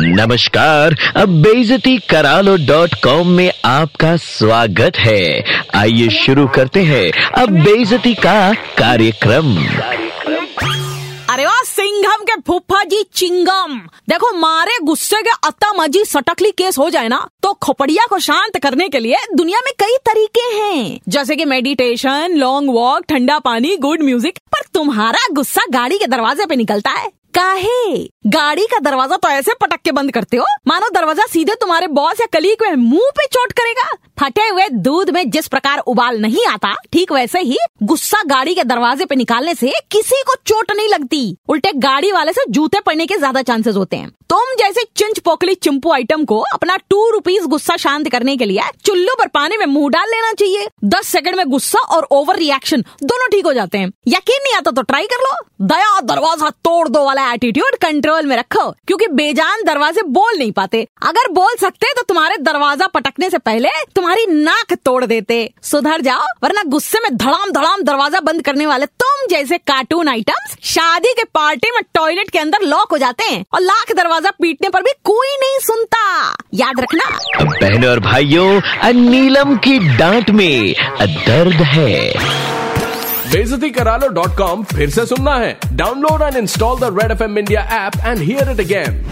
नमस्कार, अब बेजती करालो डॉट कॉम में आपका स्वागत है। आइए शुरू करते हैं अब बेजती का कार्यक्रम। अरे वाह, सिंघम के फुफा जी चिंगम। देखो, मारे गुस्से के अत्ता मजी सटकली केस हो जाए ना तो खोपड़िया को शांत करने के लिए दुनिया में कई तरीके हैं। जैसे कि मेडिटेशन लॉन्ग वॉक ठंडा पानी गुड म्यूज़िक पर तुम्हारा गुस्सा गाड़ी के दरवाजे पे निकलता है। काहे गाड़ी का दरवाज़ा तो ऐसे पटक के बंद करते हो। मानो दरवाज़ा सीधे तुम्हारे बॉस या कली के मुँह पे चोट करेगा। फटे हुए दूध में जिस प्रकार उबाल नहीं आता, ठीक वैसे ही गुस्सा गाड़ी के दरवाजे पे निकालने से किसी को चोट नहीं लगती। उल्टे गाड़ी वाले से जूते पड़ने के ज़्यादा चांसेस होते हैं। जैसे चिंच पोकली चिंपू आइटम को अपना टू रुपीज़ गुस्सा शांत करने के लिए चुल्लू पर पानी में मुँह डाल लेना चाहिए। दस सेकंड में गुस्सा और ओवर रिएक्शन दोनों ठीक हो जाते हैं। यकीन नहीं आता तो ट्राई कर लो। दया दरवाज़ा तोड़ दो वाला एटीट्यूड कंट्रोल में रखो, क्योंकि बेजान दरवाजे बोल नहीं पाते। अगर बोल सकते तो तुम्हारे दरवाज़ा पटकने से पहले तुम्हारी नाक तोड़ देते। सुधर जाओ, वरना गुस्से में धड़ाम धड़ाम दरवाज़ा बंद करने वाले तुम जैसे कार्टून आइटम्स शादी के पार्टी में टॉयलेट के अंदर लॉक हो जाते हैं और लाख दरवाज़ा पीटने पर भी कोई नहीं सुनता। याद रखना। बहनों और भाइयों नीलम की डांट में दर्द है। बेजती करालो डॉट कॉम फिर से सुनना है। Download and install the Red F M India app and hear it again